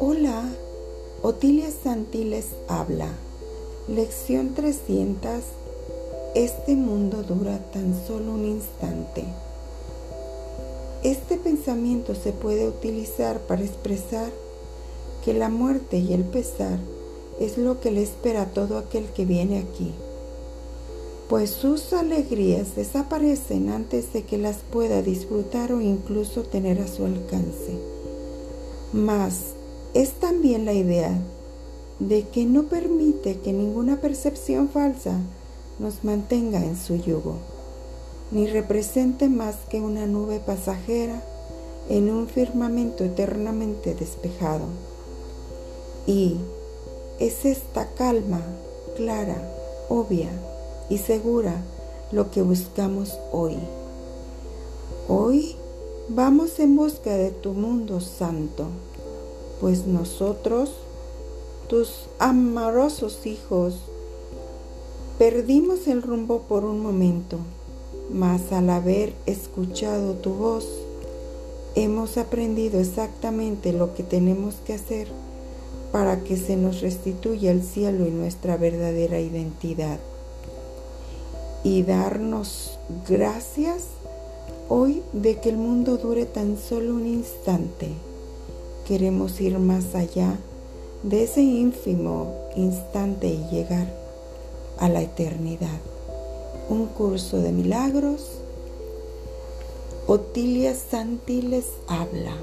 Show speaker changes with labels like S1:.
S1: Hola, Otilia Santiles habla. Lección 300. Este mundo dura tan solo un instante. Este pensamiento se puede utilizar para expresar que la muerte y el pesar es lo que le espera a todo aquel que viene aquí, pues sus alegrías desaparecen antes de que las pueda disfrutar o incluso tener a su alcance. Mas es también la idea de que no permite que ninguna percepción falsa nos mantenga en su yugo, ni represente más que una nube pasajera en un firmamento eternamente despejado. Y es esta calma clara, obvia y segura lo que buscamos hoy. Hoy vamos en busca de tu mundo santo pues nosotros, tus amorosos hijos, perdimos el rumbo por un momento, mas al haber escuchado tu voz, hemos aprendido exactamente lo que tenemos que hacer para que se nos restituya el cielo y nuestra verdadera identidad. Y darnos gracias hoy de que el mundo dure tan solo un instante queremos ir más allá de ese ínfimo instante y llegar a la eternidad. Un curso de milagros. Otilia Santiles habla.